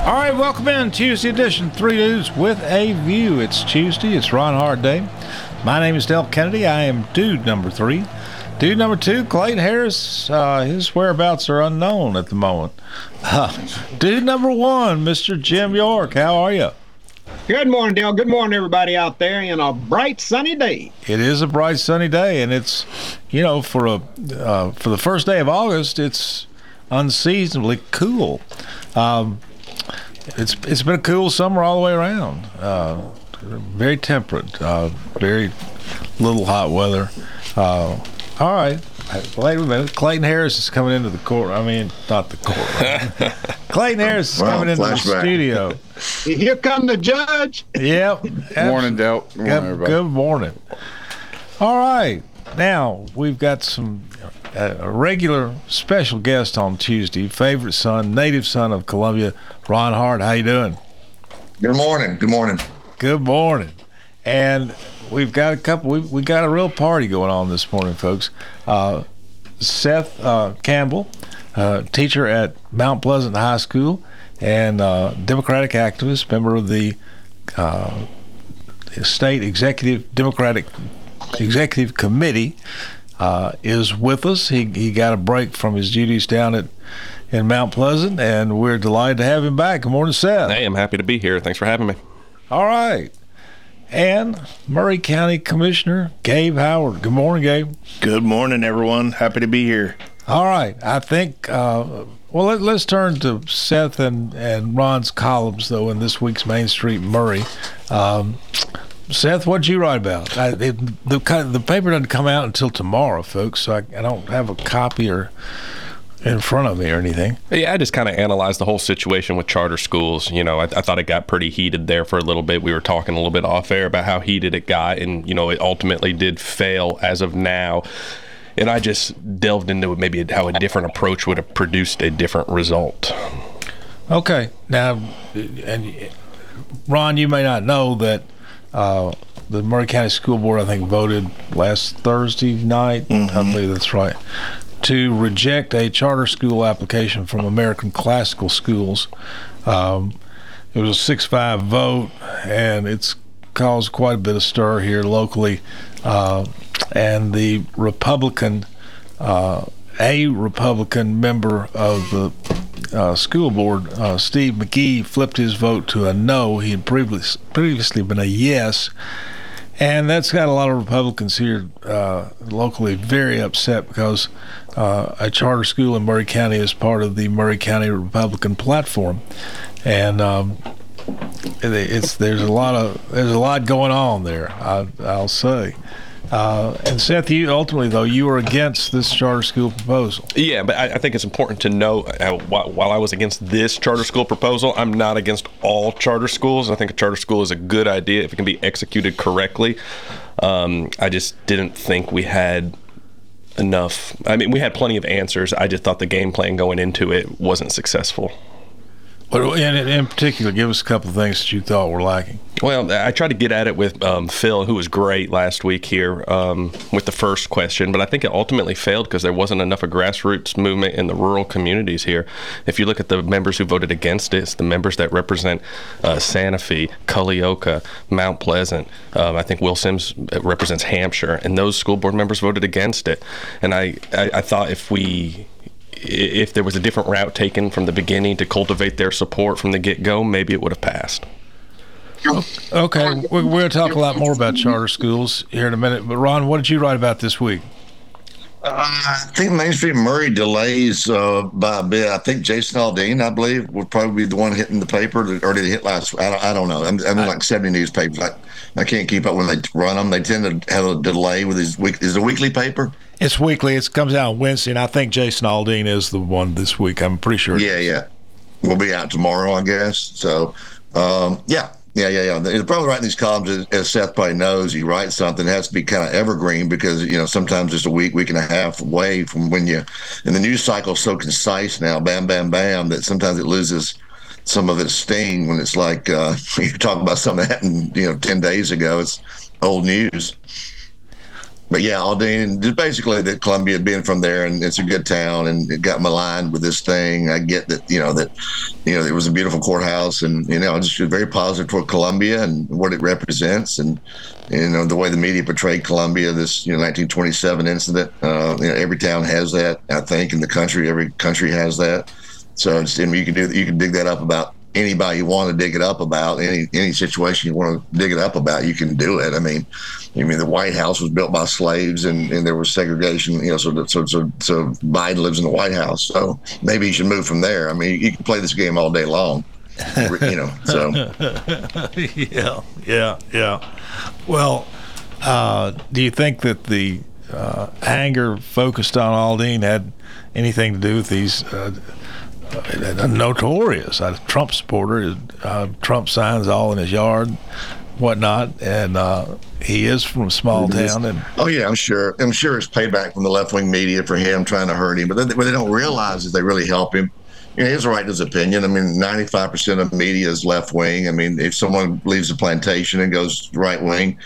All right, welcome in Tuesday edition, Three Dudes with a View. It's Tuesday, it's Ron Hart Day. My name is Del Kennedy. I am dude number three. Dude number two, Clayton Harris. Uh, his whereabouts are unknown at the moment. Uh, dude number one, Mr. Jim York. How are you? Good morning, Dale. Good morning, everybody out there in a bright sunny day. It is a bright sunny day, and it's you know for a uh, for the first day of August, it's unseasonably cool. Um, it's it's been a cool summer all the way around. Uh, very temperate, uh, very little hot weather. Uh, all right. Wait a minute. Clayton Harris is coming into the court. I mean, not the court. Clayton Harris is Wow, coming into the flashback. studio. Here come the judge. Yep. Morning, Del. Good morning, Good, everybody. good morning. All right. Now, we've got some a regular special guest on Tuesday, favorite son, native son of Columbia, Ron Hart. How you doing? Good morning. Good morning. Good morning. And we've got a couple. We we got a real party going on this morning, folks. Uh, Seth uh, Campbell, uh, teacher at Mount Pleasant High School, and uh, Democratic activist, member of the uh, state executive Democratic executive committee, uh, is with us. He he got a break from his duties down at in Mount Pleasant, and we're delighted to have him back. Good morning, Seth. Hey, I'm happy to be here. Thanks for having me. All right. And Maury County Commissioner Gabe Howard. Good morning, Gabe. Good morning, everyone. Happy to be here. All right. I think, uh, well, let, let's turn to Seth and, and Ron's columns, though, in this week's Main Street Maury. Um, Seth, what'd you write about? I, it, the, the paper doesn't come out until tomorrow, folks, so I, I don't have a copy or in front of me or anything. Yeah, I just kind of analyzed the whole situation with charter schools. You know, I, I thought it got pretty heated there for a little bit. We were talking a little bit off air about how heated it got, and you know, it ultimately did fail as of now. And I just delved into maybe how a different approach would have produced a different result. Okay. Now, and Ron, you may not know that uh, the Maury County School Board, I think, voted last Thursday night. I believe that's right. To reject a charter school application from American Classical Schools. Um, it was a 6 5 vote, and it's caused quite a bit of stir here locally. Uh, and the Republican, uh, a Republican member of the uh, school board, uh, Steve McGee, flipped his vote to a no. He had previous, previously been a yes. And that's got a lot of Republicans here uh, locally very upset because uh, a charter school in Maury County is part of the Maury County Republican platform, and um, it's there's a lot of there's a lot going on there. I, I'll say. Uh, and Seth, you ultimately though you were against this charter school proposal. Yeah, but I, I think it's important to know uh, while, I was against this charter school proposal, I'm not against all charter schools. I think a charter school is a good idea if it can be executed correctly. Um, I just didn't think we had enough. I mean, we had plenty of answers. I just thought the game plan going into it wasn't successful. But in, in particular, give us a couple of things that you thought were lacking. Well, I tried to get at it with um, Phil, who was great last week here um, with the first question, but I think it ultimately failed because there wasn't enough of grassroots movement in the rural communities here. If you look at the members who voted against it, it's the members that represent uh, Santa Fe, Culleoka, Mount Pleasant. Um, I think Will Sims represents Hampshire, and those school board members voted against it. And I, I, I thought if we if there was a different route taken from the beginning to cultivate their support from the get-go, maybe it would have passed. Okay, we're, we're going to talk a lot more about charter schools here in a minute. But Ron, what did you write about this week? Uh, I think Main Street Maury delays uh, by a bit. I think Jason Aldean, I believe, would probably be the one hitting the paper, or did it hit last? I don't, I don't know. I'm, I'm in like 70 newspapers. I, I can't keep up when they run them. They tend to have a delay with these week. Is it a weekly paper? It's weekly. It comes out Wednesday, and I think Jason Aldean is the one this week. I'm pretty sure. Yeah, yeah. We'll be out tomorrow, I guess. So, um, yeah, Yeah, yeah, yeah. The problem writing these columns, is, as Seth probably knows, you write something it has to be kind of evergreen because you know sometimes it's a week, week and a half away from when you. And the news cycle is so concise now, bam, bam, bam, that sometimes it loses some of its sting when it's like uh, you're talking about something that happened, you know, ten days ago. It's old news but yeah, Aldean, just basically that Columbia being from there and it's a good town and it got maligned with this thing. I get that, you know, that, you know, it was a beautiful courthouse and, you know, just very positive for Columbia and what it represents and, you know, the way the media portrayed Columbia, this, you know, 1927 incident. Uh, you know, every town has that, I think, in the country. Every country has that. So, mean, you can do, you can dig that up about anybody you want to dig it up about any any situation you want to dig it up about you can do it. I mean i mean the white house was built by slaves and, and there was segregation you know so so so so biden lives in the white house. So maybe he should move from there. I mean you can play this game all day long you know so. Yeah yeah yeah. Well uh, do you think that the uh, anger focused on Aldean had anything to do with these uh, uh, notorious a Trump supporter. Uh, Trump signs all in his yard, whatnot, and uh, he is from a small town. And oh yeah, I'm sure. I'm sure it's payback from the left wing media for him trying to hurt him. But what they don't realize is they really help him. You know, he has a right to his opinion. I mean, 95% of media is left wing. I mean, if someone leaves the plantation and goes right wing,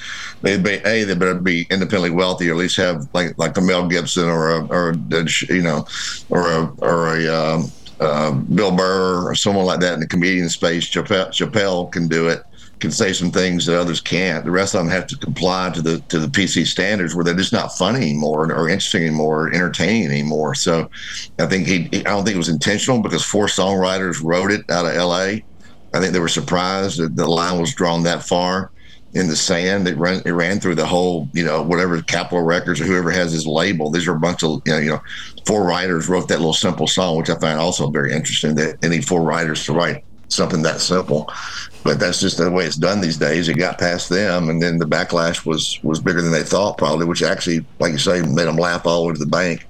they'd be a they better be independently wealthy, or at least have like like a Mel Gibson or a or a, you know or a or a um, uh, Bill Burr or someone like that in the comedian space. Chappelle, Chappelle can do it, can say some things that others can't. The rest of them have to comply to the to the PC standards where they're just not funny anymore or interesting anymore, or entertaining anymore. So I think he, I don't think it was intentional because four songwriters wrote it out of L.A. I think they were surprised that the line was drawn that far in the sand. It ran it ran through the whole, you know, whatever Capitol Records or whoever has his label. These are a bunch of you know, you know, four writers wrote that little simple song, which I find also very interesting. That any four writers to write something that simple, but that's just the way it's done these days. It got past them, and then the backlash was was bigger than they thought, probably. Which actually, like you say, made them laugh all over the bank.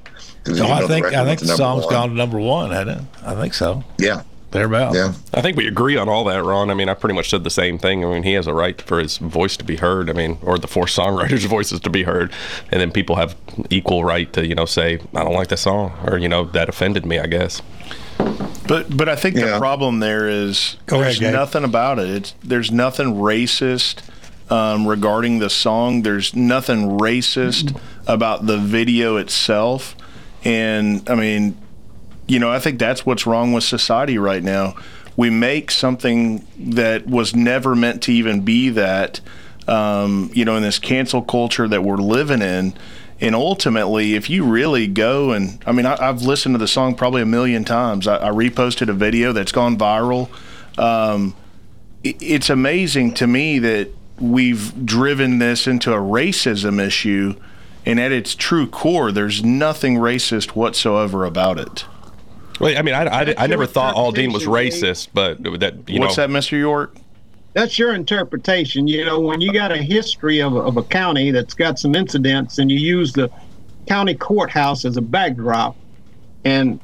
Oh, no, I think I think the song's one. gone to number one, hasn't it? I think so. Yeah, thereabouts. Yeah, I think we agree on all that, Ron. I mean, I pretty much said the same thing. I mean, he has a right for his voice to be heard. I mean, or the four songwriters' voices to be heard, and then people have equal right to you know say I don't like that song or you know that offended me. I guess. But but I think yeah. the problem there is Go there's ahead, nothing about it. It's there's nothing racist um, regarding the song. There's nothing racist about the video itself. And I mean, you know, I think that's what's wrong with society right now. We make something that was never meant to even be that, um, you know, in this cancel culture that we're living in. And ultimately, if you really go and, I mean, I, have listened to the song probably a million times. I, I reposted a video that's gone viral. Um, it, it's amazing to me that we've driven this into a racism issue. And at its true core, there's nothing racist whatsoever about it. Well, I mean, I, I, I never thought Aldean was racist, but that you What's know. that, Mr. York? That's your interpretation. You know, when you got a history of, of a county that's got some incidents, and you use the county courthouse as a backdrop, and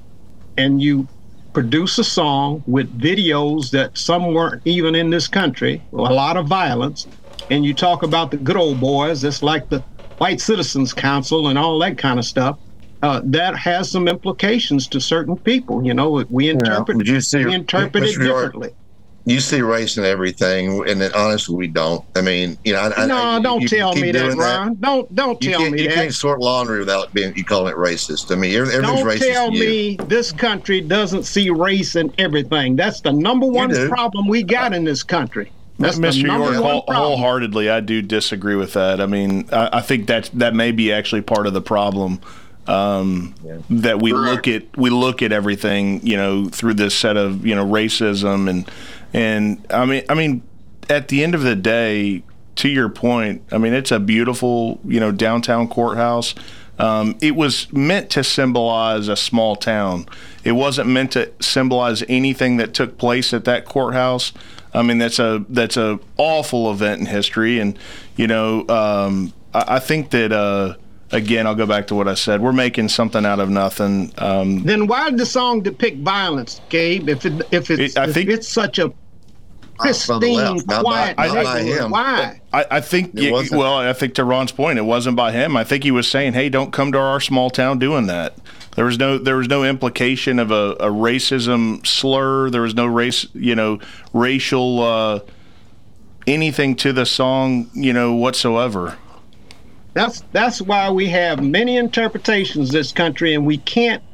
and you produce a song with videos that some weren't even in this country, a lot of violence, and you talk about the good old boys, that's like the White Citizens Council and all that kind of stuff uh, that has some implications to certain people. You know, we interpret yeah. see, we interpret it differently. You see race in everything, and honestly, we don't. I mean, you know, I, no, I, don't you, tell me that, Ron. That. Don't don't you tell me you that. You can't sort laundry without being you calling it racist. I mean, everything's don't racist. Don't tell me this country doesn't see race in everything. That's the number one problem we got in this country. That's Mr. York, whole, wholeheartedly, I do disagree with that. I mean, I, I think that that may be actually part of the problem um, yeah. that we look at we look at everything you know through this set of you know racism and and I mean I mean at the end of the day to your point I mean it's a beautiful you know downtown courthouse. Um, it was meant to symbolize a small town. It wasn't meant to symbolize anything that took place at that courthouse. I mean that's a that's a awful event in history. And you know um, I, I think that uh, again, I'll go back to what I said. We're making something out of nothing. Um, then why did the song depict violence, Gabe? If it if it's it, I if think it's such a pristine, quiet neighborhood. Why? I, I think. well, I think to Ron's point, it wasn't by him. I think he was saying, "Hey, don't come to our small town doing that." There was no there was no implication of a, a racism slur. There was no race, you know, racial uh, anything to the song, you know, whatsoever. That's that's why we have many interpretations this country, and we can't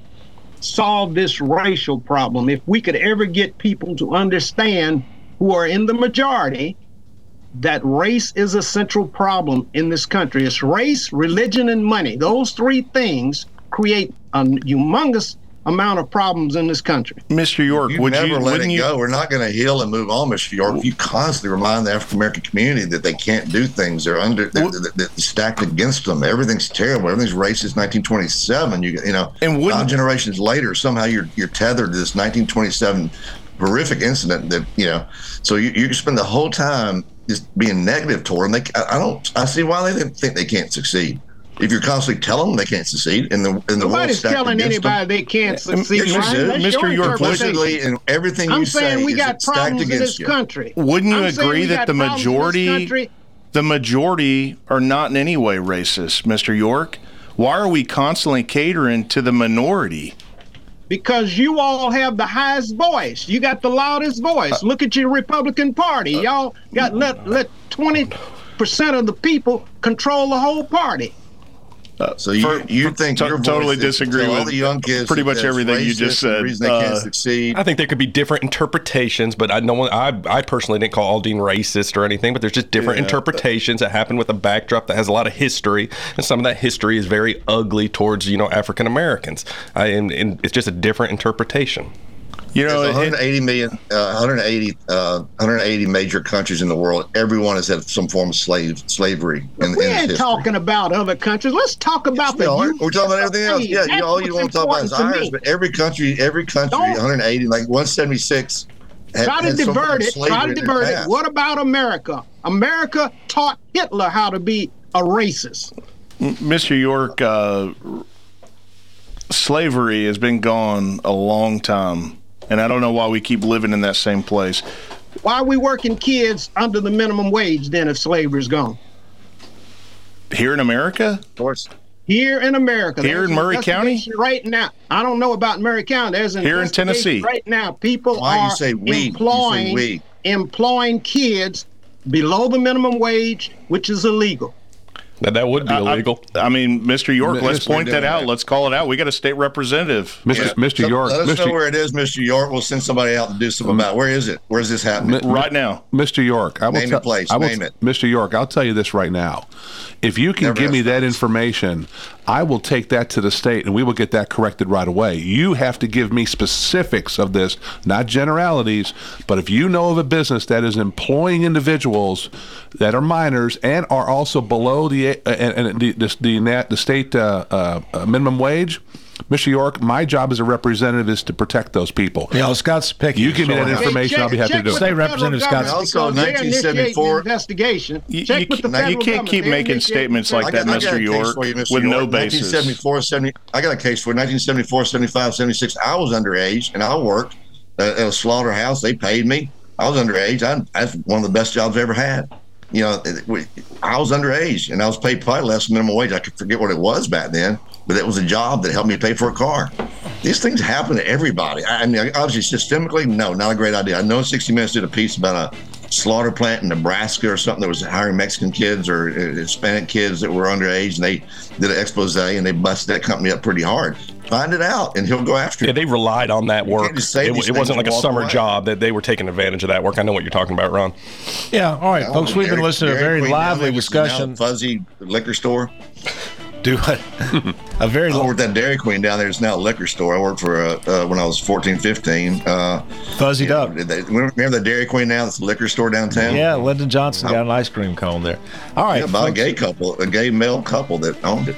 solve this racial problem. If we could ever get people to understand who are in the majority that race is a central problem in this country. It's race, religion, and money. Those three things create a humongous amount of problems in this country. Mr. York, you would never you let it you, go? We're not going to heal and move on, Mr. York. You constantly remind the African American community that they can't do things. They're under they're, they're, they're, stacked against them. Everything's terrible. Everything's racist. 1927. You you know, and nine generations later, somehow you're you're tethered to this 1927 horrific incident that you know. So you you spend the whole time just being negative toward them. They, I, I don't. I see why they think they can't succeed if you're constantly telling them they can't succeed in the in the nobody's telling anybody them, they can't succeed. Mr. York, implicitly in everything I'm you saying say we got problems in this you. country. Wouldn't you I'm agree that the majority the majority are not in any way racist, Mr. York? Why are we constantly catering to the minority? Because you all have the highest voice. You got the loudest voice. Uh, Look at your Republican Party. Uh, Y'all got let let twenty percent of the people control the whole party. Uh, so you for, you think to, totally disagree with all the young kids pretty much everything you just said. reason they uh, can't succeed. I think there could be different interpretations, but I know I I personally didn't call Aldean racist or anything, but there's just different yeah, interpretations that happen with a backdrop that has a lot of history, and some of that history is very ugly towards you know African Americans, and, and it's just a different interpretation. You know, There's 180 million, uh, 180, uh, 180 major countries in the world. Everyone has had some form of slave slavery. In, we in ain't history. talking about other countries. Let's talk about the. We're talking about everything else. Yeah, you, all you want to talk about is ours, but every country, every country, Don't. 180, like 176. Had, try to divert it. Try to divert it. What about America? America taught Hitler how to be a racist. Mr. York, uh, slavery has been gone a long time and I don't know why we keep living in that same place. Why are we working kids under the minimum wage then if slavery's gone? Here in America? Of course. Here in America. Here in Maury County? Right now. I don't know about Maury County. There's an Here in Tennessee. Right now, people Why are you say we? employing, you say we. employing kids below the minimum wage, which is illegal. That that would be illegal. I, I mean, Mr. York, let's point that out. Let's call it out. We got a state representative. Mr. Yeah. Mr. So York. Let us Mr. know where it is, Mr. York. We'll send somebody out to do something about it. Where is it? Where is this happening? M- right now. Mr. York, I will Name the place. I will, Name it. Mr. York, I'll tell you this right now. If you can Never give me that information, I will take that to the state and we will get that corrected right away. You have to give me specifics of this, not generalities, but if you know of a business that is employing individuals that are minors and are also below the uh, and, and the, the, the, the state uh, uh, minimum wage, Mr. York, my job as a representative is to protect those people. Yeah, well, Scott Cepicky. You give me that uh, information, check, I'll be happy to do it. State Representative Scott. Also, 1974 investigation. You, you, you can't keep making statements like that, Mr. York, you, Mr. with York. no basis. 1974, 70, I got a case for 1974, 75, 76. I was underage and I worked at a slaughterhouse. They paid me. I was underage. I, that's one of the best jobs I ever had you know, I was underage and I was paid probably less minimum wage. I could forget what it was back then, but it was a job that helped me pay for a car. These things happen to everybody. I mean, obviously, systemically, no, not a great idea. I know 60 Minutes did a piece about a slaughter plant in Nebraska or something that was hiring Mexican kids or uh, Hispanic kids that were underage, and they did an expose and they busted that company up pretty hard. Find it out, and he'll go after yeah, it. Yeah, they relied on that work. It, it wasn't like a summer away. job that they were taking advantage of that work. I know what you're talking about, Ron. Yeah, all right, yeah, folks. We've been listening to a very lively discussion. Fuzzy liquor store. Do it. a very. I worked at Dairy Queen down there. It's now a liquor store. I worked for uh, uh, when I was 14, 15. Uh, Fuzzied up. They, remember the Dairy Queen now? It's a liquor store downtown. Yeah, Lyndon Johnson got an ice cream cone there. All right, yeah, by a gay couple, a gay male couple that owned it.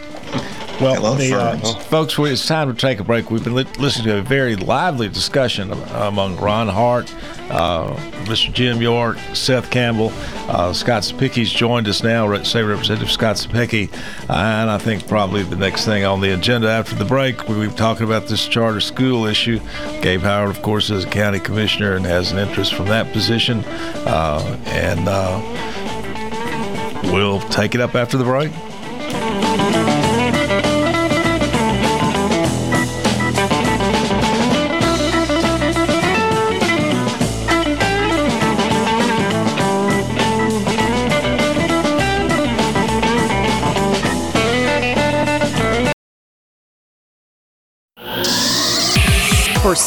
Well, the, uh, folks, it's time to take a break. We've been li- listening to a very lively discussion among Ron Hart, uh, Mr. Jim York, Seth Campbell, uh, Scott Cepicky joined us now. State Representative Scott Cepicky, and I think probably the next thing on the agenda after the break, we were talking about this charter school issue. Gabe Howard, of course, is a county commissioner and has an interest from that position, uh, and uh, we'll take it up after the break.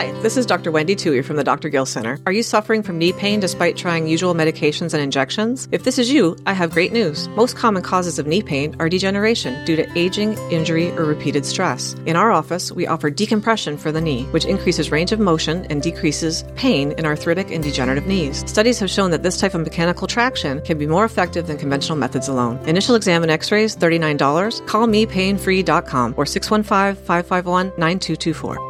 Hi, this is Dr. Wendy Tui from the Dr. Gill Center. Are you suffering from knee pain despite trying usual medications and injections? If this is you, I have great news. Most common causes of knee pain are degeneration due to aging, injury, or repeated stress. In our office, we offer decompression for the knee, which increases range of motion and decreases pain in arthritic and degenerative knees. Studies have shown that this type of mechanical traction can be more effective than conventional methods alone. Initial exam and x-rays, $39. Call me painfree.com or 615 551 9224.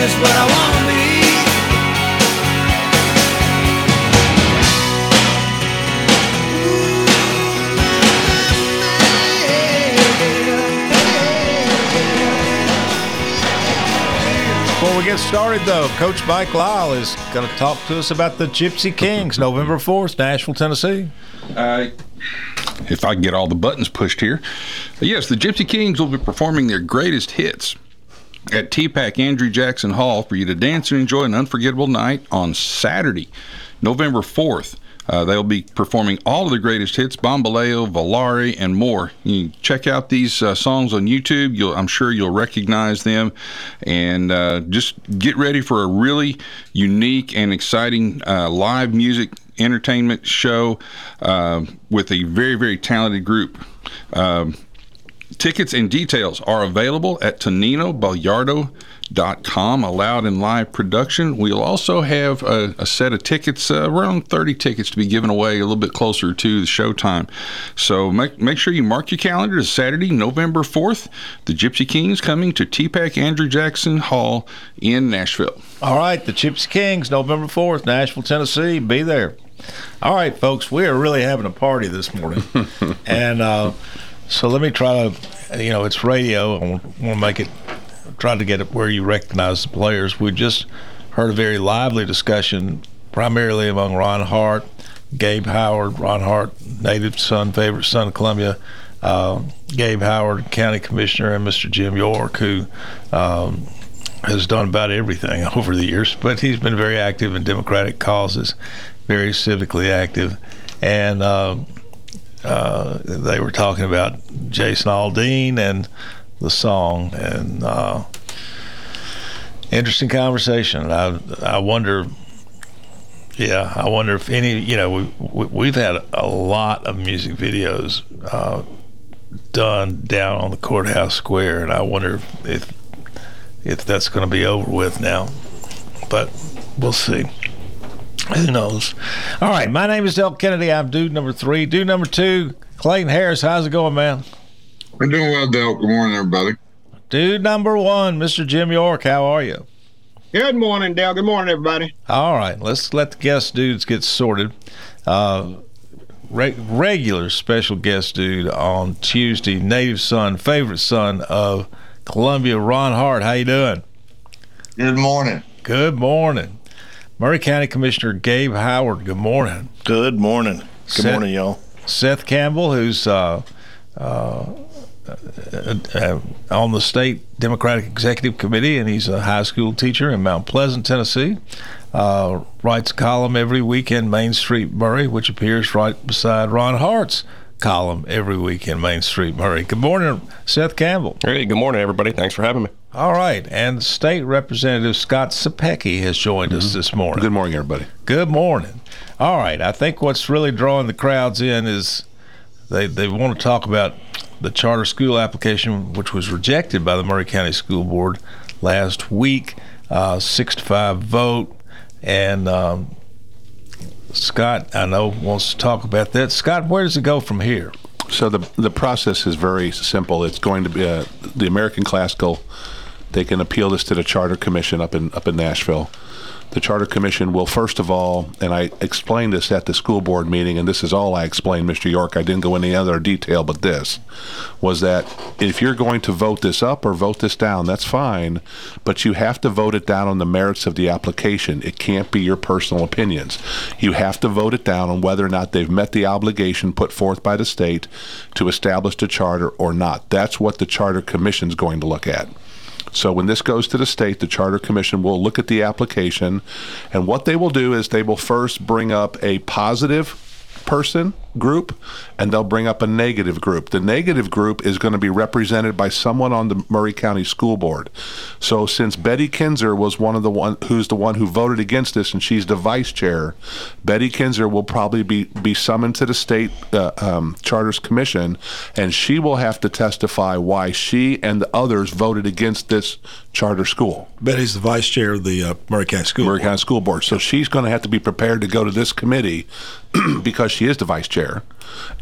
Just what I wanna be. Before we get started, though, Coach Mike Lyle is going to talk to us about the Gypsy Kings, November 4th, Nashville, Tennessee. Uh, if I can get all the buttons pushed here. Yes, the Gypsy Kings will be performing their greatest hits at TPAC Andrew Jackson Hall for you to dance and enjoy an unforgettable night on Saturday, November 4th. Uh, they'll be performing all of the greatest hits, Bamboleo, Volare, and more. You check out these uh, songs on YouTube. You'll, I'm sure you'll recognize them. And uh, just get ready for a really unique and exciting uh, live music entertainment show uh, with a very, very talented group. Um, Tickets and details are available at ToninoBaliardo.com, allowed in live production. We'll also have a, a set of tickets, uh, around 30 tickets to be given away a little bit closer to the showtime. So make, make sure you mark your calendar. It's Saturday, November 4th. The Gypsy Kings coming to TPAC Andrew Jackson Hall in Nashville. All right, the Gypsy Kings, November 4th, Nashville, Tennessee. Be there. All right, folks, we are really having a party this morning. and, uh, so let me try to, you know, it's radio. I want to make it, try to get it where you recognize the players. We just heard a very lively discussion, primarily among Ron Hart, Gabe Howard, Ron Hart, native son, favorite son of Columbia, uh, Gabe Howard, county commissioner, and Mr. Jim York, who um, has done about everything over the years, but he's been very active in Democratic causes, very civically active. And uh, uh, they were talking about Jason Aldean and the song, and uh, interesting conversation. I I wonder, yeah, I wonder if any, you know, we, we have had a lot of music videos uh, done down on the courthouse square, and I wonder if if that's going to be over with now, but we'll see. Who knows? All right, my name is Del Kennedy. I'm dude number three. Dude number two, Clayton Harris. How's it going, man? We're doing well, Del. Good morning, everybody. Dude number one, Mr. Jim York. How are you? Good morning, Del. Good morning, everybody. All right, let's let the guest dudes get sorted. Uh, re- regular special guest dude on Tuesday, native son, favorite son of Columbia, Ron Hart. How you doing? Good morning. Good morning. Maury County Commissioner Gabe Howard. Good morning. Good morning. Good Seth, morning, y'all. Seth Campbell, who's uh, uh, uh, on the state Democratic Executive Committee, and he's a high school teacher in Mount Pleasant, Tennessee. Uh, writes a column every week in Main Street Maury, which appears right beside Ron Hart's column every week in Main Street Maury. Good morning, Seth Campbell. Hey, good morning, everybody. Thanks for having me. All right, and State Representative Scott Cepicky has joined mm-hmm. us this morning. Good morning, everybody. Good morning. All right, I think what's really drawing the crowds in is they they want to talk about the charter school application, which was rejected by the Maury County School Board last week, uh, six to five vote, and um, Scott, I know, wants to talk about that. Scott, where does it go from here? So the the process is very simple. It's going to be uh, the American Classical they can appeal this to the charter commission up in up in Nashville the Charter Commission will, first of all, and I explained this at the school board meeting, and this is all I explained, Mr. York. I didn't go into any other detail but this was that if you're going to vote this up or vote this down, that's fine, but you have to vote it down on the merits of the application. It can't be your personal opinions. You have to vote it down on whether or not they've met the obligation put forth by the state to establish the charter or not. That's what the Charter Commission is going to look at. So when this goes to the state, the Charter Commission will look at the application, and what they will do is they will first bring up a positive person group and they'll bring up a negative group. The negative group is going to be represented by someone on the Maury County School Board. So since Betty Kinzer was one of the one who's the one who voted against this and she's the vice chair, Betty Kinzer will probably be be summoned to the state uh, um, charters commission and she will have to testify why she and the others voted against this charter school. Betty's the vice chair of the uh, Maury County School Maury Board. County School Board. So she's going to have to be prepared to go to this committee because she is the vice chair.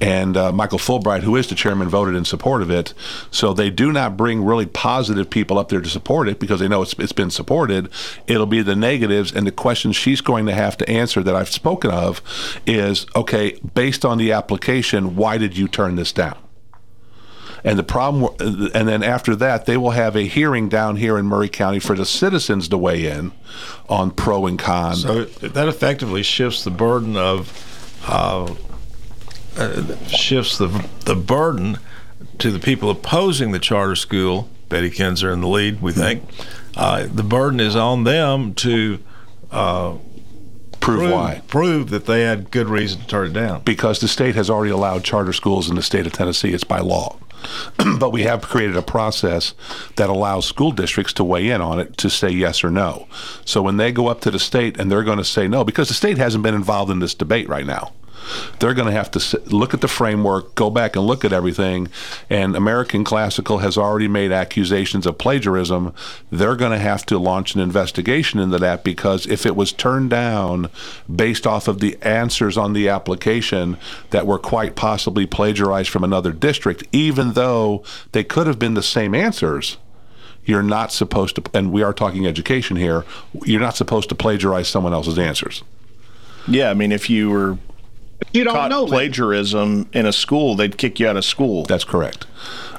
And uh, Michael Fulbright, who is the chairman, voted in support of it. So they do not bring really positive people up there to support it because they know it's, it's been supported. It'll be the negatives. And the question she's going to have to answer that I've spoken of is okay, based on the application, why did you turn this down? And the problem, and then after that, they will have a hearing down here in Maury County for the citizens to weigh in on pro and con. So that effectively shifts the burden of, uh, uh, shifts the the burden to the people opposing the charter school. Betty Kinzer in the lead, we think. Uh, the burden is on them to uh, prove, prove why. Prove that they had good reason to turn it down. Because the state has already allowed charter schools in the state of Tennessee. It's by law. but we have created a process that allows school districts to weigh in on it to say yes or no. So when they go up to the state and they're going to say no, because the state hasn't been involved in this debate right now. They're going to have to look at the framework, go back and look at everything. And American Classical has already made accusations of plagiarism. They're going to have to launch an investigation into that because if it was turned down based off of the answers on the application that were quite possibly plagiarized from another district, even though they could have been the same answers you're not supposed to, and we are talking education here, you're not supposed to plagiarize someone else's answers. Yeah, I mean, if you were you don't caught know plagiarism in a school, they'd kick you out of school. That's correct.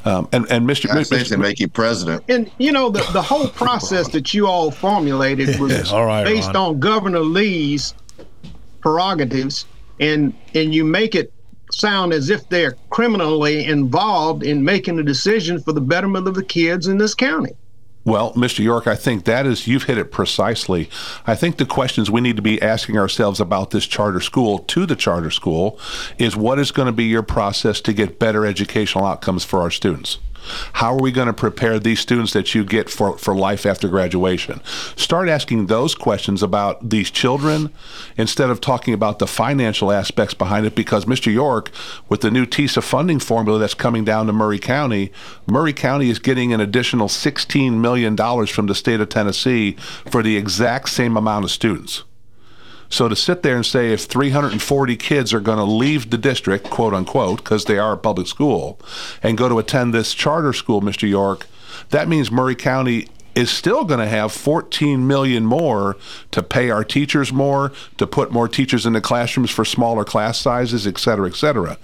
Um, and and Mr. I think they make you president. And you know the, the whole process that you all formulated was All right, based Ron. on Governor Lee's prerogatives, and and you make it sound as if they're criminally involved in making a decision for the betterment of the kids in this county. Well, Mr. York, I think that is, you've hit it precisely. I think the questions we need to be asking ourselves about this charter school to the charter school is what is going to be your process to get better educational outcomes for our students? How are we going to prepare these students that you get for, for life after graduation? Start asking those questions about these children instead of talking about the financial aspects behind it because Mr. York, with the new TISA funding formula that's coming down to Maury County, Maury County is getting an additional $16 million from the state of Tennessee for the exact same amount of students. So to sit there and say if 340 kids are going to leave the district, quote unquote, because they are a public school, and go to attend this charter school, Mr. York, that means Maury County is still going to have 14 million more to pay our teachers more, to put more teachers in the classrooms for smaller class sizes, et cetera, et cetera.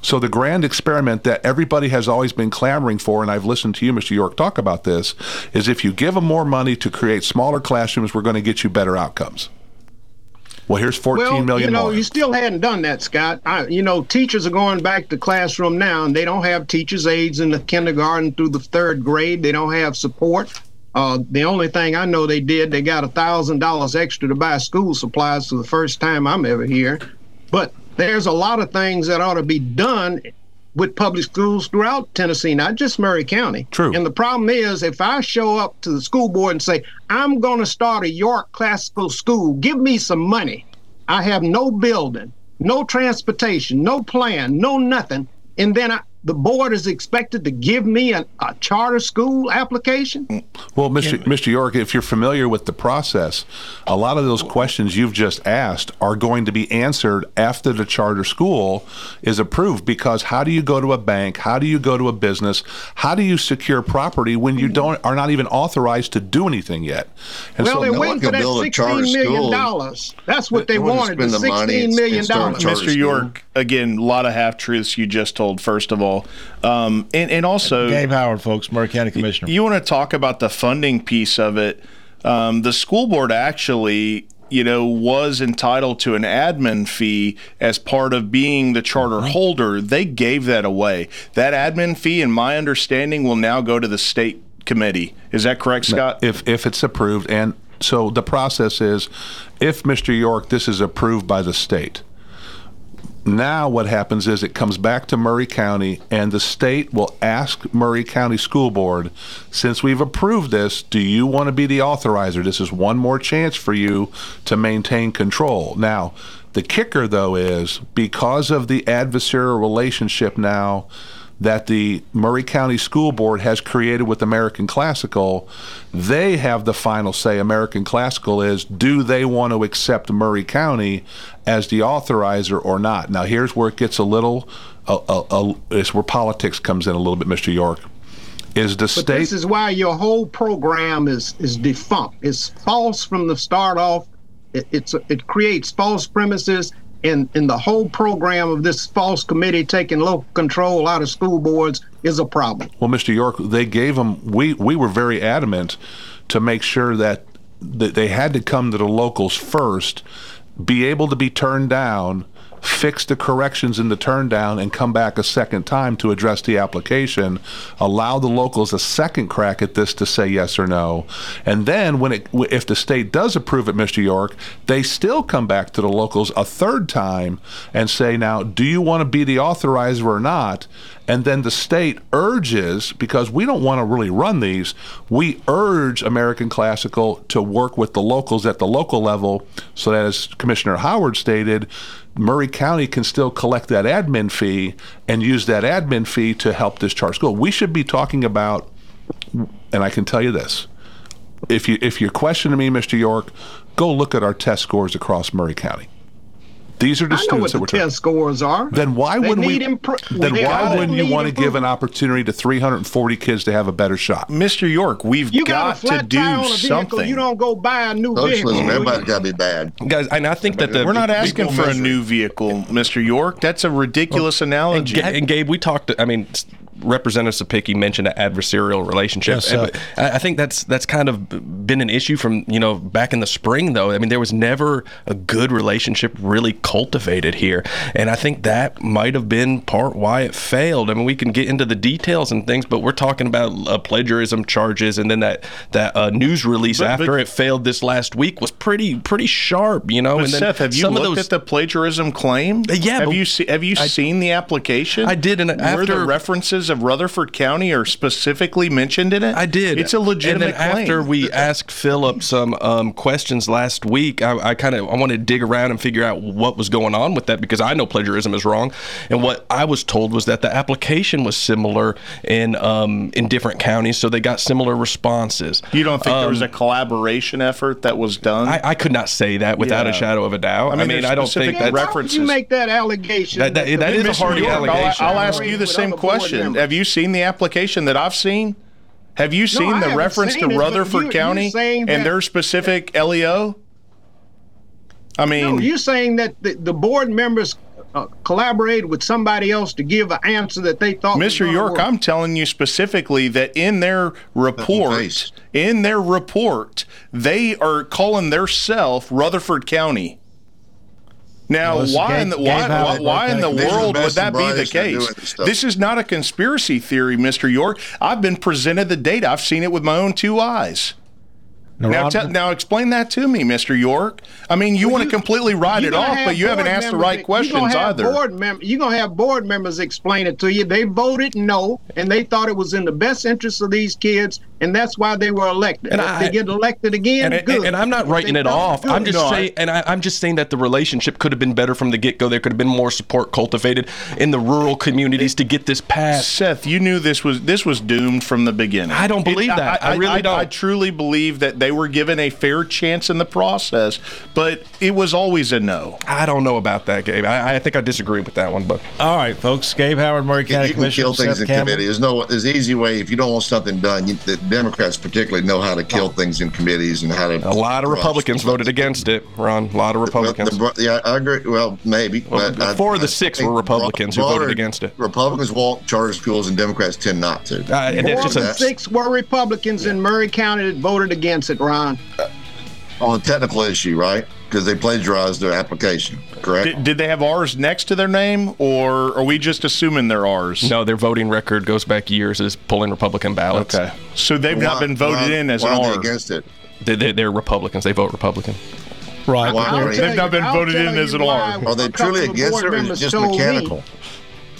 So the grand experiment that everybody has always been clamoring for, and I've listened to you, Mr. York, talk about this, is if you give them more money to create smaller classrooms, we're going to get you better outcomes. Well, here's fourteen well, million you know, more. you still hadn't done that, Scott. I, you know, teachers are going back to classroom now, and they don't have teachers' aides in the kindergarten through the third grade. They don't have support. Uh, the only thing I know they did, they got a thousand dollars extra to buy school supplies for the first time I'm ever here. But there's a lot of things that ought to be done with public schools throughout Tennessee, not just Maury County. True. And the problem is, if I show up to the school board and say, I'm going to start a York Classical School, give me some money. I have no building, no transportation, no plan, no nothing. And then I, the board is expected to give me a, a charter school application? Well, Mr. Mr. York, if you're familiar with the process, a lot of those questions you've just asked are going to be answered after the charter school is approved. Because how do you go to a bank? How do you go to a business? How do you secure property when you don't are not even authorized to do anything yet? And well, so they went for that sixteen million dollars. That's what they, they wanted. The sixteen million dollars. Mr. York, again, a lot of half truths you just told. First of all, um, and and also Gabe Howard, folks, Maury County Commissioner. You, you want to talk about the funding piece of it? Um, the school board actually you know, was entitled to an admin fee as part of being the charter mm-hmm. holder, they gave that away. That admin fee, in my understanding, will now go to the state committee. Is that correct, Scott? If if it's approved, and so the process is, if Mr. York, this is approved by the state. Now, what happens is it comes back to Maury County, and the state will ask Maury County School Board, since we've approved this, do you want to be the authorizer? This is one more chance for you to maintain control. Now, the kicker, though, is because of the adversarial relationship now that the Maury County School Board has created with American Classical, they have the final say. American Classical is do they want to accept Maury County as the authorizer or not? Now, here's where it gets a little, uh, uh, uh, it's where politics comes in a little bit, Mr. York. Is the but state. This is why your whole program is, is defunct. It's false from the start off. It, it's, it creates false premises in in the whole program of this false committee taking local control out of school boards is a problem. Well, Mr. York, they gave them. We we were very adamant to make sure that that they had to come to the locals first, be able to be turned down fix the corrections in the turn down and come back a second time to address the application allow the locals a second crack at this to say yes or no. And then when it if the state does approve it mr york they still come back to the locals a third time and say now do you want to be the authorizer or not? And then the state urges because we don't want to really run these we urge american classical to work with the locals at the local level. So that as commissioner howard stated Maury County can still collect that admin fee and use that admin fee to help discharge school. We should be talking about, and I can tell you this: if you if you're questioning me, Mr. York, go look at our test scores across Maury County. These are the I students that we're test scores are. Then why wouldn't we? Impro- then why wouldn't you want to give an opportunity to 340 kids to have a better shot? Mr. York, we've you got, got to do something. You don't go buy a new Socialism, vehicle. Everybody's got to be bad, guys. And I think that the we're not asking for a new vehicle, Mr. York. That's a ridiculous well, analogy. And, and Gabe, we talked. I mean, Representative Cepicky mentioned an adversarial relationship. Yes, uh, I think that's that's kind of been an issue from you know back in the spring though. I mean, there was never a good relationship really cultivated here, and I think that might have been part why it failed. I mean, we can get into the details and things, but we're talking about uh, plagiarism charges, and then that that uh, news release but, after but, it failed this last week was pretty pretty sharp, you know. and Seth, have you looked those, at the plagiarism claim? Uh, yeah, have you se- have you I, seen the application? I did, and after the references of Rutherford County are specifically mentioned in it? I did. It's a legitimate and then claim. After we asked Philip some um, questions last week, I, I kind of I wanted to dig around and figure out what was going on with that because I know plagiarism is wrong, and what I was told was that the application was similar in um, in different counties, so they got similar responses. You don't think um, there was a um, collaboration effort that was done? I, I could not say that without yeah. a shadow of a doubt. I mean, I, mean, I don't think that references. You make that allegation. That, that, that, that is a hard allegation. I'll, I'll ask you the same question. Have you seen the application that I've seen? Have you seen no, the reference to it, Rutherford you, County and their specific LEA? I mean, no, you're saying that the, the board members uh, collaborated with somebody else to give an answer that they thought. Mr. York, work. I'm telling you specifically that in their report, in their report, they are calling their self Rutherford County. Now, why in the why, why, why in the world would that be the case? This is not a conspiracy theory, Mr. York. I've been presented the data. I've seen it with my own two eyes. now, te- now explain that to me, Mr. York. I mean, you well, want to completely write it off, but you haven't asked the right questions either. Board mem- you're going to have board members explain it to you. They voted no, and they thought it was in the best interest of these kids and that's why they were elected. And if I, they get elected again, and, good. And, I'm not writing it off. Good. I'm just no, saying, and I, am just saying that the relationship could have been better from the get go. There could have been more support cultivated in the rural communities to get this passed. Seth, you knew this was this was doomed from the beginning. I don't believe it, that. I, I, really don't. I truly believe that they were given a fair chance in the process, but it was always a no. I don't know about that, Gabe. I, I think I disagree with that one. But all right, folks. Gabe Howard, Maury County you Commissioner. Kill things Seth in Campbell. committee. There's no. There's easy way if you don't want something done. You, the Democrats particularly know how to kill things in committees and how to. A lot of Republicans voted against it, Ron. A lot of Republicans. The, the, yeah, I agree. Well, maybe. Well, but four I, of the six were Republicans who voted against it. Republicans want charter schools, and Democrats tend not to. Uh, and four of the six were Republicans yeah. in Maury County that voted against it, Ron. Uh, on a technical issue, right? Because they plagiarized their application, correct? Did, did, they have ours next to their name, or are we just assuming they're ours? No, their voting record goes back years as pulling Republican ballots. Okay, so they've why, not been voted why, in as why an are R. against it? They, they, are Republicans. They vote Republican. Right. They've not been voted in as an R. Are they truly against it, or is it just mechanical? Me,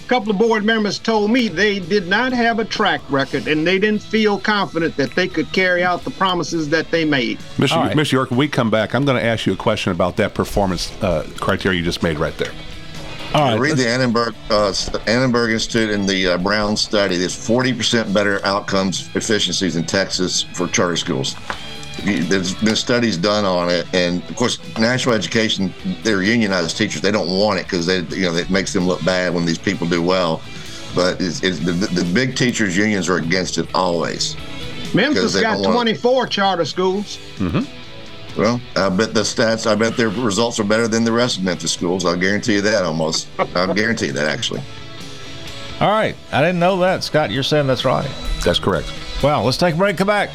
couple of board members told me they did not have a track record and they didn't feel confident that they could carry out the promises that they made. Mr. Right. Mr. York, when we come back, I'm going to ask you a question about that performance uh, criteria you just made right there. All right, read the Annenberg uh, Annenberg Institute and the uh, Brown study. There's 40% better outcomes efficiencies in Texas for charter schools there's been studies done on it, and of course, national education, they're unionized teachers. They don't want it because they, you know, it makes them look bad when these people do well. But it's, it's the, the, big teachers unions are against it always. Memphis got 24 charter schools. Mm-hmm. Well, I bet the stats. I bet their results are better than the rest of Memphis schools. I'll guarantee you that. Almost, I'll guarantee you that actually. All right, I didn't know that, Scott. You're saying that's right. That's correct. Well, let's take a break. Come back.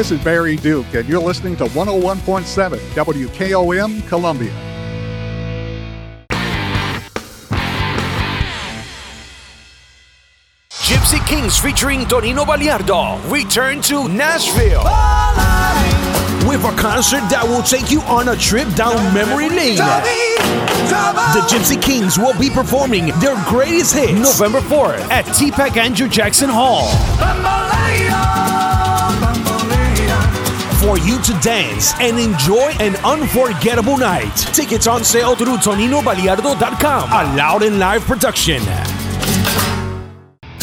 This is Barry Duke, and you're listening to 101.7 WKOM Columbia. Gypsy Kings featuring Tonino Baliardo return to Nashville. With a concert that will take you on a trip down memory lane. The Gypsy Kings will be performing their greatest hits November 4th at TPAC Andrew Jackson Hall. For you to dance and enjoy an unforgettable night. Tickets on sale through ToninoBaliardo.com. A loud and live production.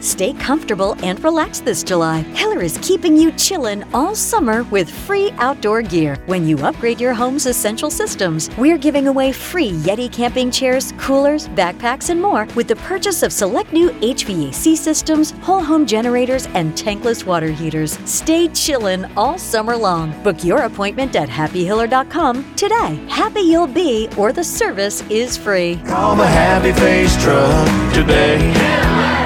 Stay comfortable and relax this July. Hiller is keeping you chillin' all summer with free outdoor gear. When you upgrade your home's essential systems, we're giving away free Yeti camping chairs, coolers, backpacks, and more with the purchase of select new HVAC systems, whole home generators, and tankless water heaters. Stay chillin' all summer long. Book your appointment at happyhiller.com today. Happy you'll be, or the service is free. Call the Happy Face Truck today.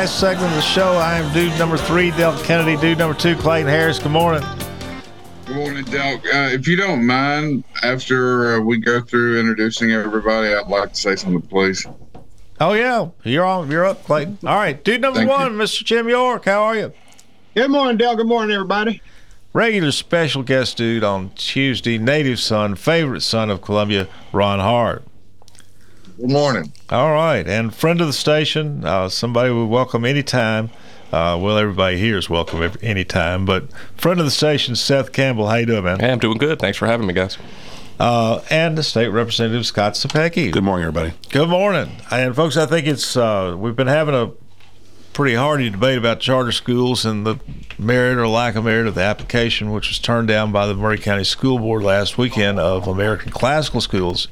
Last segment of the show. I am dude number three, Del Kennedy. Dude number two, Clayton Harris. Good morning. Good morning, Del. Uh, if you don't mind, after uh, we go through introducing everybody, I'd like to say something, please. Oh yeah, you're on. You're up, Clayton. All right, dude number Thank one, you. Mr. Jim York. How are you? Good morning, Del. Good morning, everybody. Regular special guest dude on Tuesday, native son, favorite son of Columbia, Ron Hart. Good morning. All right, and friend of the station, uh, somebody we welcome anytime. Uh, well, everybody here is welcome every, anytime, but friend of the station, Seth Campbell. How you doing, man? Hey, I'm doing good. Thanks for having me, guys. Uh, and the state representative Scott Cepicky. Good morning, everybody. Good morning, and folks. I think it's uh, we've been having a pretty hearty debate about charter schools and the merit or lack of merit of the application, which was turned down by the Maury County School Board last weekend of American Classical Schools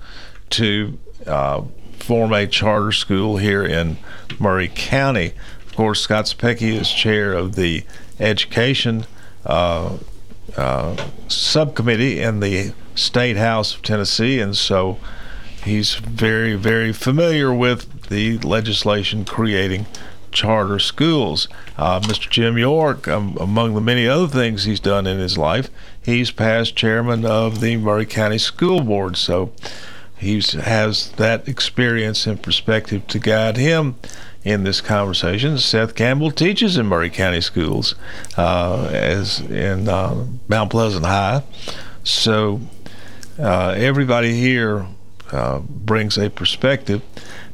to uh, form a charter school here in Maury County. Of course, Scott Cepicky is chair of the education uh, uh, subcommittee in the State House of Tennessee, and so he's very, very familiar with the legislation creating charter schools. Uh, Mr. Jim York, um, among the many other things he's done in his life, he's past chairman of the Maury County School Board. So he has that experience and perspective to guide him in this conversation. Seth Campbell teaches in Maury County schools uh, as in uh, Mount Pleasant High. So uh, everybody here uh, brings a perspective.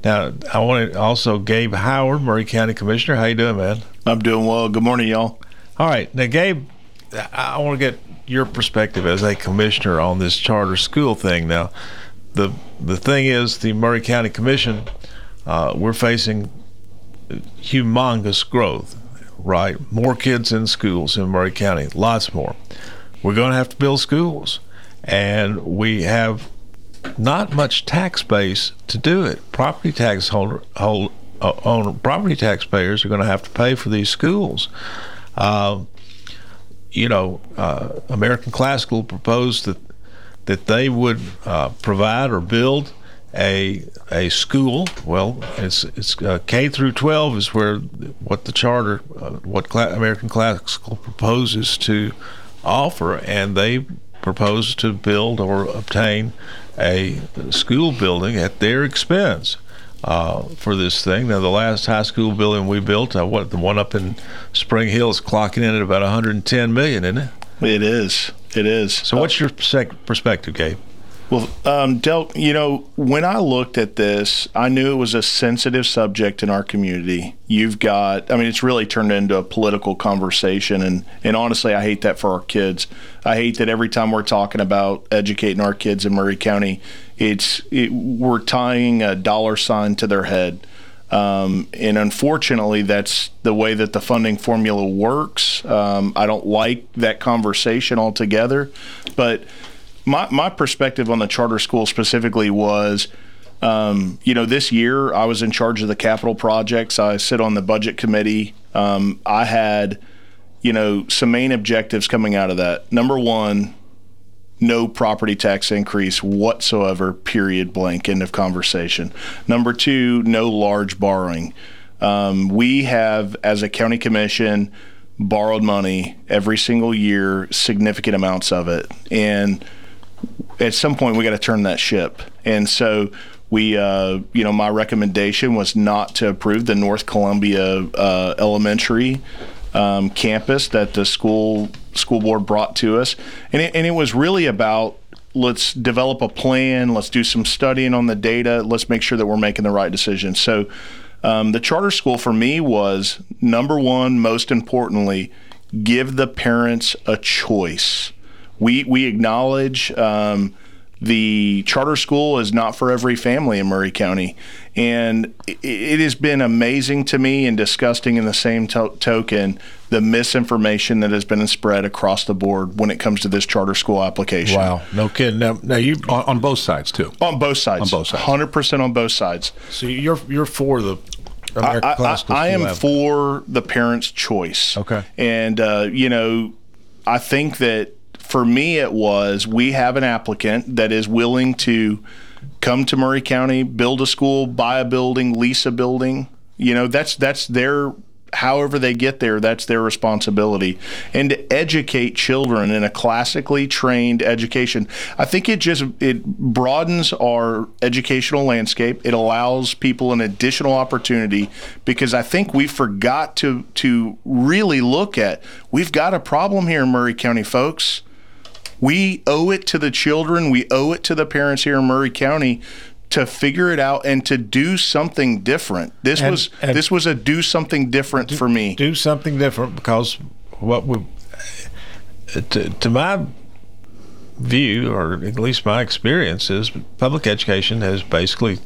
Now, I want to also Gabe Howard, Maury County Commissioner. How you doing, man? I'm doing well. Good morning, y'all. All right, now Gabe, I want to get your perspective as a commissioner on this charter school thing. Now, the the thing is, the Maury County Commission, uh, we're facing humongous growth, right? More kids in schools in Maury County, lots more. We're going to have to build schools, and we have not much tax base to do it. Property tax holder, hold, uh, owner, property taxpayers are going to have to pay for these schools. Uh, you know, uh, American Classical proposed that that they would uh, provide or build a a school. Well, it's it's uh, K through 12 is where what the charter, uh, what American Classical proposes to offer, and they propose to build or obtain a school building at their expense. Uh, for this thing. Now, the last high school building we built, uh, what the one up in Spring Hill is clocking in at about 110 million, isn't it? It is. It is. So, what's your perspective, Gabe? Well, um, Del, you know, when I looked at this, I knew it was a sensitive subject in our community. You've got, I mean, it's really turned into a political conversation, and and honestly, I hate that for our kids. I hate that every time we're talking about educating our kids in Maury County, it's it, we're tying a dollar sign to their head. Um, and unfortunately, that's the way that the funding formula works. Um, I don't like that conversation altogether, but my my perspective on the charter school specifically was. Um, you know, this year I was in charge of the capital projects. I sit on the budget committee. Um, I had, you know, some main objectives coming out of that. Number one, no property tax increase whatsoever, period, blank, end of conversation. Number two, no large borrowing. Um, we have, as a county commission, borrowed money every single year, significant amounts of it. And at some point we got to turn that ship. And so we, uh, you know, my recommendation was not to approve the North Columbia uh, Elementary um, campus that the school school board brought to us, and it, and it was really about let's develop a plan, let's do some studying on the data, let's make sure that we're making the right decision. So. Um, the charter school for me was number one, most importantly, give the parents a choice we we acknowledge um, the charter school is not for every family in Maury County, and it, it has been amazing to me and disgusting in the same to- token the misinformation that has been spread across the board when it comes to this charter school application. Wow, no kidding. Now, now you on, on both sides too. On both sides. On both sides. Hundred percent on both sides. So you're you're for the American I, Classical I, I am School for the parents' choice. Okay. And uh, you know, I think that for me, it was we have an applicant that is willing to come to Maury County, build a school, buy a building, lease a building. You know, that's that's their however they get there, that's their responsibility. And to educate children in a classically trained education, I think it just it broadens our educational landscape. It allows people an additional opportunity because I think we forgot to to really look at we've got a problem here in Maury County, folks. We owe it to the children, we owe it to the parents here in Maury County to figure it out and to do something different. This And- was and- this was a do something different for me. do something different because what we to, to my view or at least my experience is public education has basically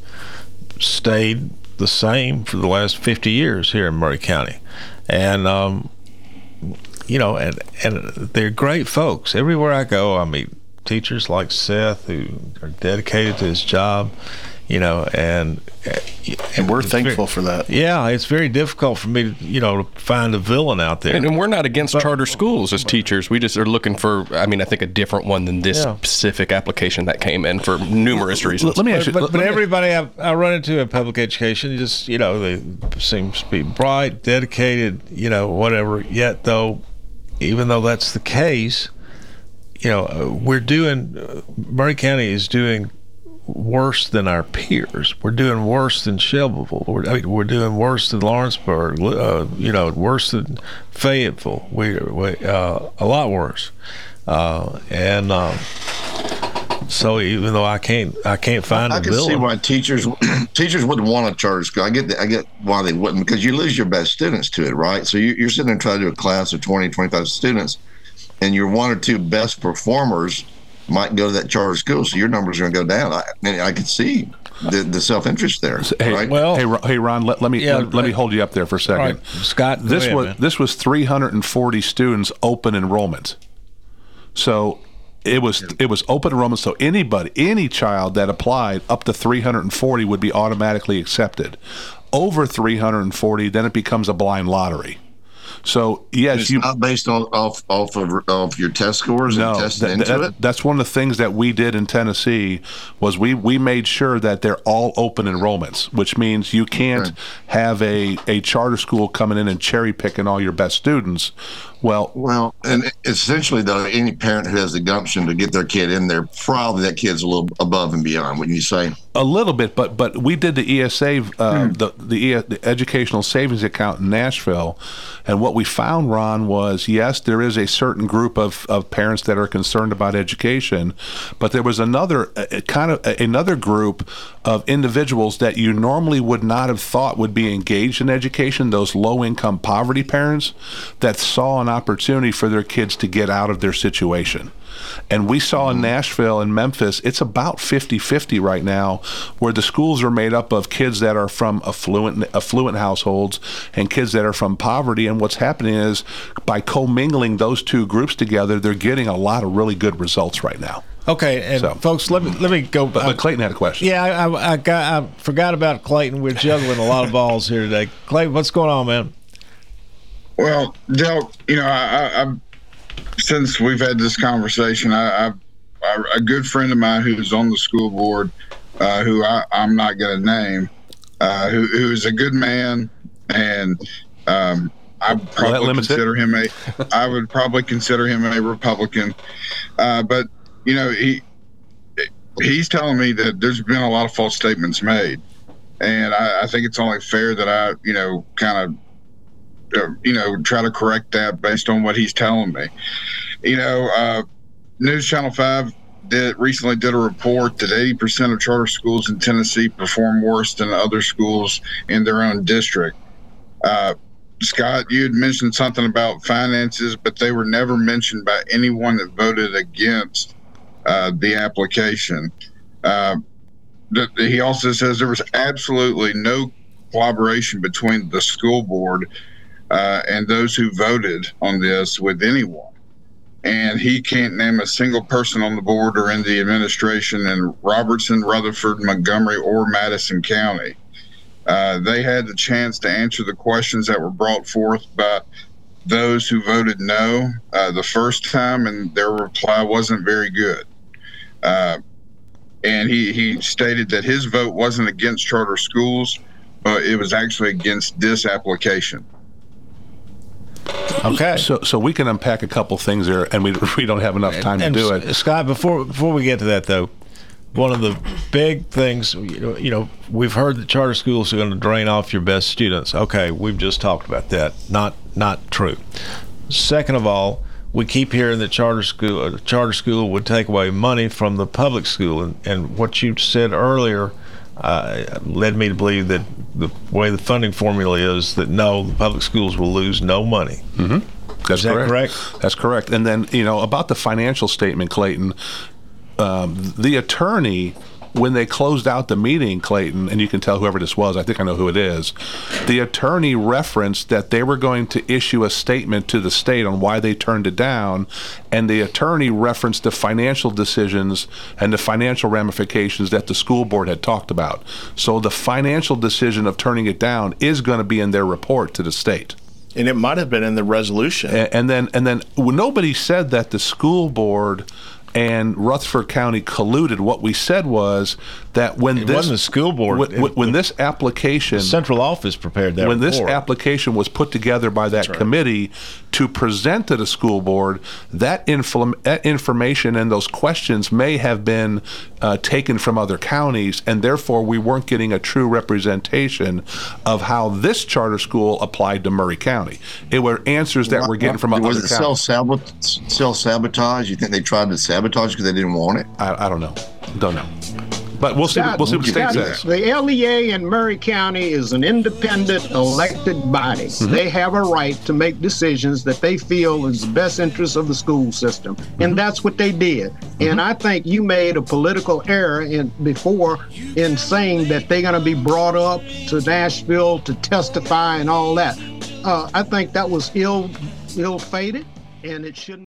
stayed the same for the last 50 years here in Maury County and um, you know and and they're great folks everywhere I go I meet teachers like Seth who are dedicated to his job you know and eh, and we're thankful very- for that. yeah it's very difficult for me to you know to find a villain out there And, and we're not against charter schools as teachers. We just are looking for, I mean, I think a different one than this Yeah. specific application that came in for numerous reasons. Let me but, but, but everybody I, I run into in public education just you know they seem to be bright dedicated you know whatever yet though even though that's the case you know uh, we're doing uh, Maury County is doing worse than our peers. We're doing worse than Shelbyville. We're, I mean, we're doing worse than Lawrenceburg uh, you know worse than Fayetteville. We, we uh, a lot worse. Uh, and um, so even though I can't, I can't find I a can see why teachers teachers wouldn't want a charter school. I get the, I get why they wouldn't because you lose your best students to it, right? So you, you're sitting there trying to do a class of 20, 25 students, and your one or two best performers might go to that charter school, so your numbers are going to go down. I, I mean, I could see the, the self interest there, Hey, right? hey, hey, Ron. Let, let me Yeah, let, let me uh, hold you up there for a second. All right, Scott, This ahead, was man. this was 340 students open enrollment. So, It was it was open enrollment, so anybody, any child that applied up to 340 would be automatically accepted. Over 340, then it becomes a blind lottery. So yes, it's you not based on off off of, of your test scores no, and testing that- into that- it. that's one of the things that we did in Tennessee was we we made sure that they're all open enrollments, which means you can't have a a charter school coming in and cherry picking all your best students. Well, Well, and essentially, though, any parent who has the gumption to get their kid in there, probably that kid's a little above and beyond. Wouldn't you say? A little bit, but but we did the ESA, uh, the the, e, the Educational Savings Account in Nashville, and what we found, Ron, was yes, there is a certain group of, of parents that are concerned about education, but there was another uh, uh, kind of uh, another group of individuals that you normally would not have thought would be engaged in education. Those low income poverty parents that saw an opportunity for their kids to get out of their situation. And we saw in Nashville and Memphis, it's about 50 50 right now, where the schools are made up of kids that are from affluent, affluent households and kids that are from poverty. And what's happening is by commingling those two groups together, they're getting a lot of really good results right now. Okay, and folks, let me let me go. But, but Clayton had a question. Yeah, I, I, I got I forgot about Clayton. We're juggling a lot of balls here today. Clayton, what's going on, man? Well, Del, you know, I, I, since we've had this conversation, I, I, a good friend of mine who's on the school board, uh, who I, I'm not going to name, uh, who, who is a good man, and um, I probably it. consider him a, I would probably consider him a Republican, uh, but you know he he's telling me that there's been a lot of false statements made, and I, I think it's only fair that I you know kind of you know, try to correct that based on what he's telling me. You know, uh, News Channel 5 did recently did a report that 80% of charter schools in Tennessee perform worse than other schools in their own district. Uh, Scott, you had mentioned something about finances, but they were never mentioned by anyone that voted against uh, the application. Uh, th- he also says there was absolutely no collaboration between the school board uh, and those who voted on this with anyone. And he can't name a single person on the board or in the administration in Robertson, Rutherford, Montgomery, or Madison County. Uh, they had the chance to answer the questions that were brought forth by those who voted no uh, the first time, and their reply wasn't very good. Uh, and he, he stated that his vote wasn't against charter schools, but it was actually against this application. Okay. So so we can unpack a couple things there, and we we don't have enough time and to do it. Uh, Scott, before before we get to that though, one of the big things you know, you know we've heard that charter schools are going to drain off your best students. Okay, we've just talked about that. Not not true. Second of all, we keep hearing that charter school a charter school would take away money from the public school, and, and what you said earlier. Uh, led me to believe that the way the funding formula is that no, the public schools will lose no money. Mm-hmm. That's Is that correct. That's correct. And then you know about the financial statement, Clayton. Um, the attorney, when they closed out the meeting, Clayton, and you can tell whoever this was. I think I know who it is. The attorney referenced that they were going to issue a statement to the state on why they turned it down, and the attorney referenced the financial decisions and the financial ramifications that the school board had talked about. So the financial decision of turning it down is going to be in their report to the state. And it might have been in the resolution. And then, and then, well, nobody said that the school board and Rutherford County colluded. What we said was that when It this wasn't the school board. when, when- when this application, central office prepared that when this application was put together by that committee to present to the school board, that, infl- that information and those questions may have been uh, taken from other counties, and therefore we weren't getting a true representation of how this charter school applied to Maury County. It were answers that we're getting from was other it counties. self self sabotage? You think they tried to sabotage because they didn't want it? I, I don't know. Don't know. But we'll see. We'll see what the state says. The LEA in Maury County is an independent elected body. Mm-hmm. They have a right to make decisions that they feel is the best interest of the school system, Mm-hmm. and that's what they did. And I think you made a political error in before in saying that they're going to be brought up to Nashville to testify and all that. Uh, I think that was ill ill fated, and it shouldn't.